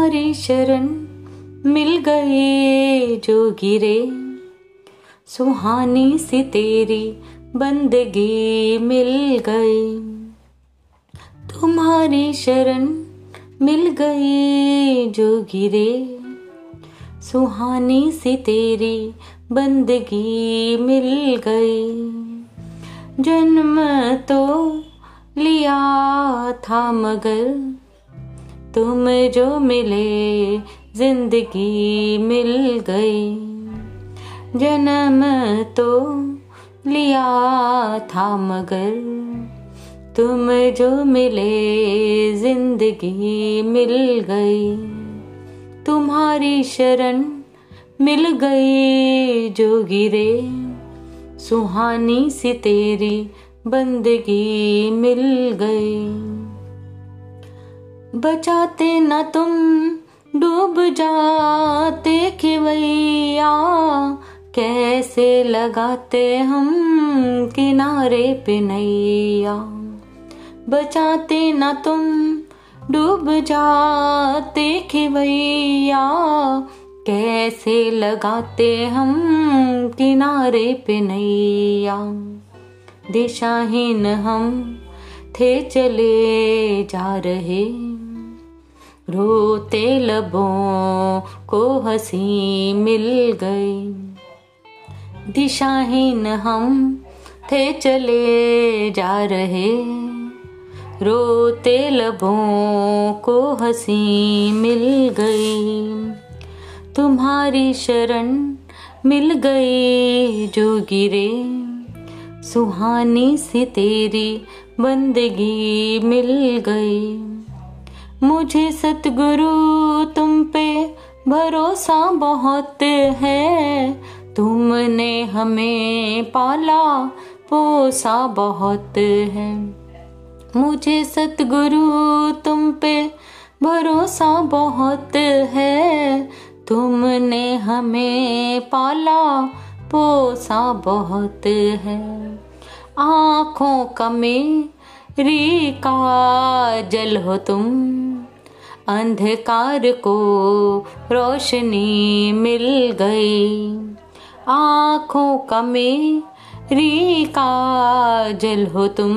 तुम्हारी शरण मिल गए जो गिरे। सुहानी सी तेरी बंदगी मिल गई। तुम्हारी शरण मिल गई जो गिरे। सुहानी सी तेरी बंदगी मिल गई। जन्म तो लिया था मगर तुम जो मिले, ज़िंदगी मिल गई। जन्म तो लिया था मगर, तुम जो मिले, ज़िंदगी मिल गई। तुम्हारी शरण मिल गई जो गिरे, सुहानी सी तेरी बंदगी मिल गई। बचाते न तुम, डूब जाते खिवैया। कैसे लगाते हम किनारे पे नैया। बचाते न तुम, डूब जाते खिवैया। कैसे लगाते हम किनारे पे नैया। दिशाहीन हम थे चले जा रहे रोते लबों को हँसी मिल गई। दिशाहीन हम थे चले जा रहे। रोते लबों को हँसी मिल गई। तुम्हारी शरण मिल गई जो गिरे। सुहानी सी तेरी बंदगी मिल गई। मुझे सतगुरु तुम पे भरोसा बहुत है। तुमने हमें पाला, पोसा बहुत है। मुझे सतगुरु तुम पे भरोसा बहुत है। तुमने हमें पाला, पोसा बहुत है। आँखों का मेरी का जल हो तुम। अंधकार को रोशनी मिल गई। आँखों का मेरी काजल हो तुम।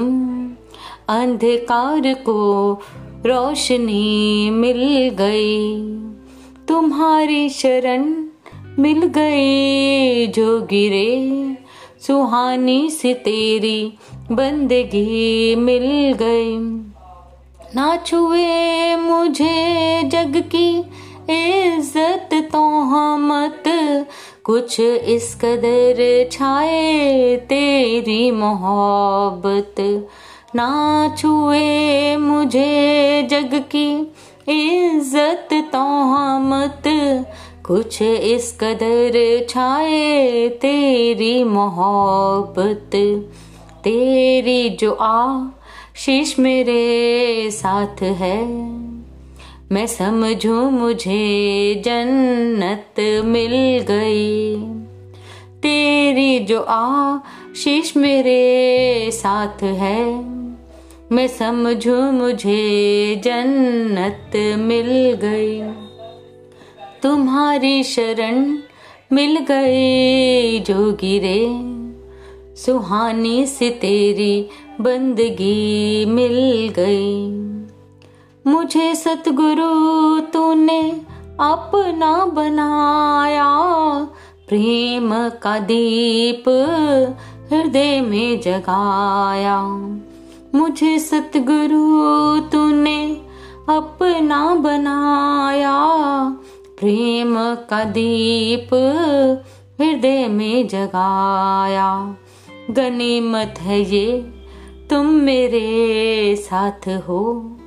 अंधकार को रोशनी मिल गई। तुम्हारी शरण मिल गई जो गिरे। सुहानी सी तेरी बंदगी मिल गई। ना छुए मुझे जग की इज़्ज़त तो मत। कुछ इस कदर छाए तेरी मोहब्बत। ना छुए मुझे जग की इज़्ज़त तो मत। कुछ इस कदर छाए तेरी मोहब्बत। तेरी जो आशीष मेरे साथ है। मैं समझू मुझे जन्नत मिल गई। तेरी जो आशीष मेरे साथ है। मैं समझू मुझे जन्नत मिल गई। तुम्हारी शरण मिल गई जो गिरे। सुहानी सी तेरी बंदगी मिल गई। मुझे सतगुरु तूने अपना बनाया। प्रेम का दीप हृदय में जगाया। मुझे सतगुरु तूने अपना बनाया। प्रेम का दीप हृदय में जगाया। गनीमत है ये तुम मेरे साथ हो।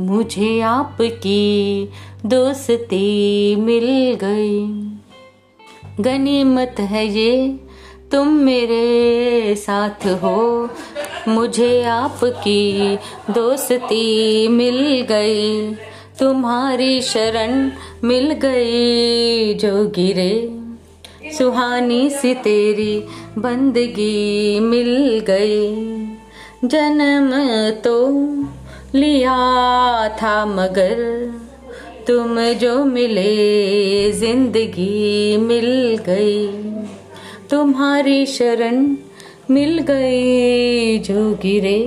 मुझे आपकी दोस्ती मिल गई। गनीमत है ये, तुम मेरे साथ हो। मुझे आपकी दोस्ती मिल गई। तुम्हारी शरण मिल गई जो गिरे। सुहानी सी तेरी बंदगी मिल गई। जन्म तो लिया था मगर तुम जो मिले ज़िंदगी मिल गई। तुम्हारी शरण मिल गई जो गिरे।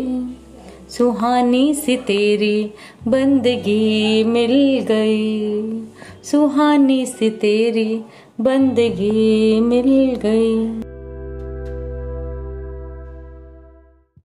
सुहानी सी तेरी बंदगी मिल गई। सुहानी सी तेरी बंदगी मिल गई।